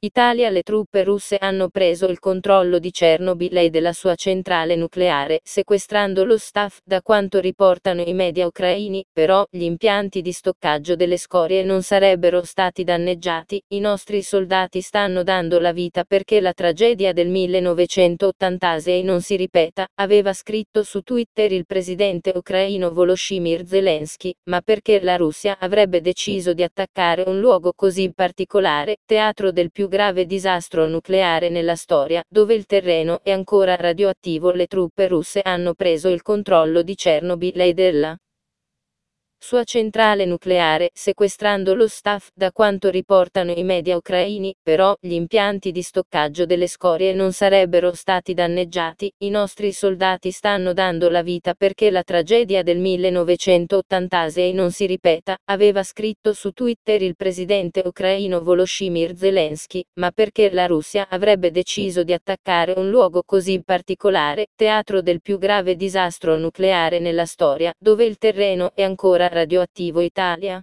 Italia Le truppe russe hanno preso il controllo di Chernobyl e della sua centrale nucleare, sequestrando lo staff. Da quanto riportano i media ucraini, però, gli impianti di stoccaggio delle scorie non sarebbero stati danneggiati. I nostri soldati stanno dando la vita perché la tragedia del 1986 non si ripeta, aveva scritto su Twitter il presidente ucraino Volodymyr Zelensky, ma perché la Russia avrebbe deciso di attaccare un luogo così particolare, teatro del più grave disastro nucleare nella storia, dove il terreno è ancora radioattivo le truppe russe hanno preso il controllo di Chernobyl e della sua centrale nucleare, sequestrando lo staff. Da quanto riportano i media ucraini, però, gli impianti di stoccaggio delle scorie non sarebbero stati danneggiati. I nostri soldati stanno dando la vita perché la tragedia del 1986 non si ripeta, aveva scritto su Twitter il presidente ucraino Volodymyr Zelensky, ma perché la Russia avrebbe deciso di attaccare un luogo così particolare, teatro del più grave disastro nucleare nella storia, dove il terreno è ancora radioattivo Italia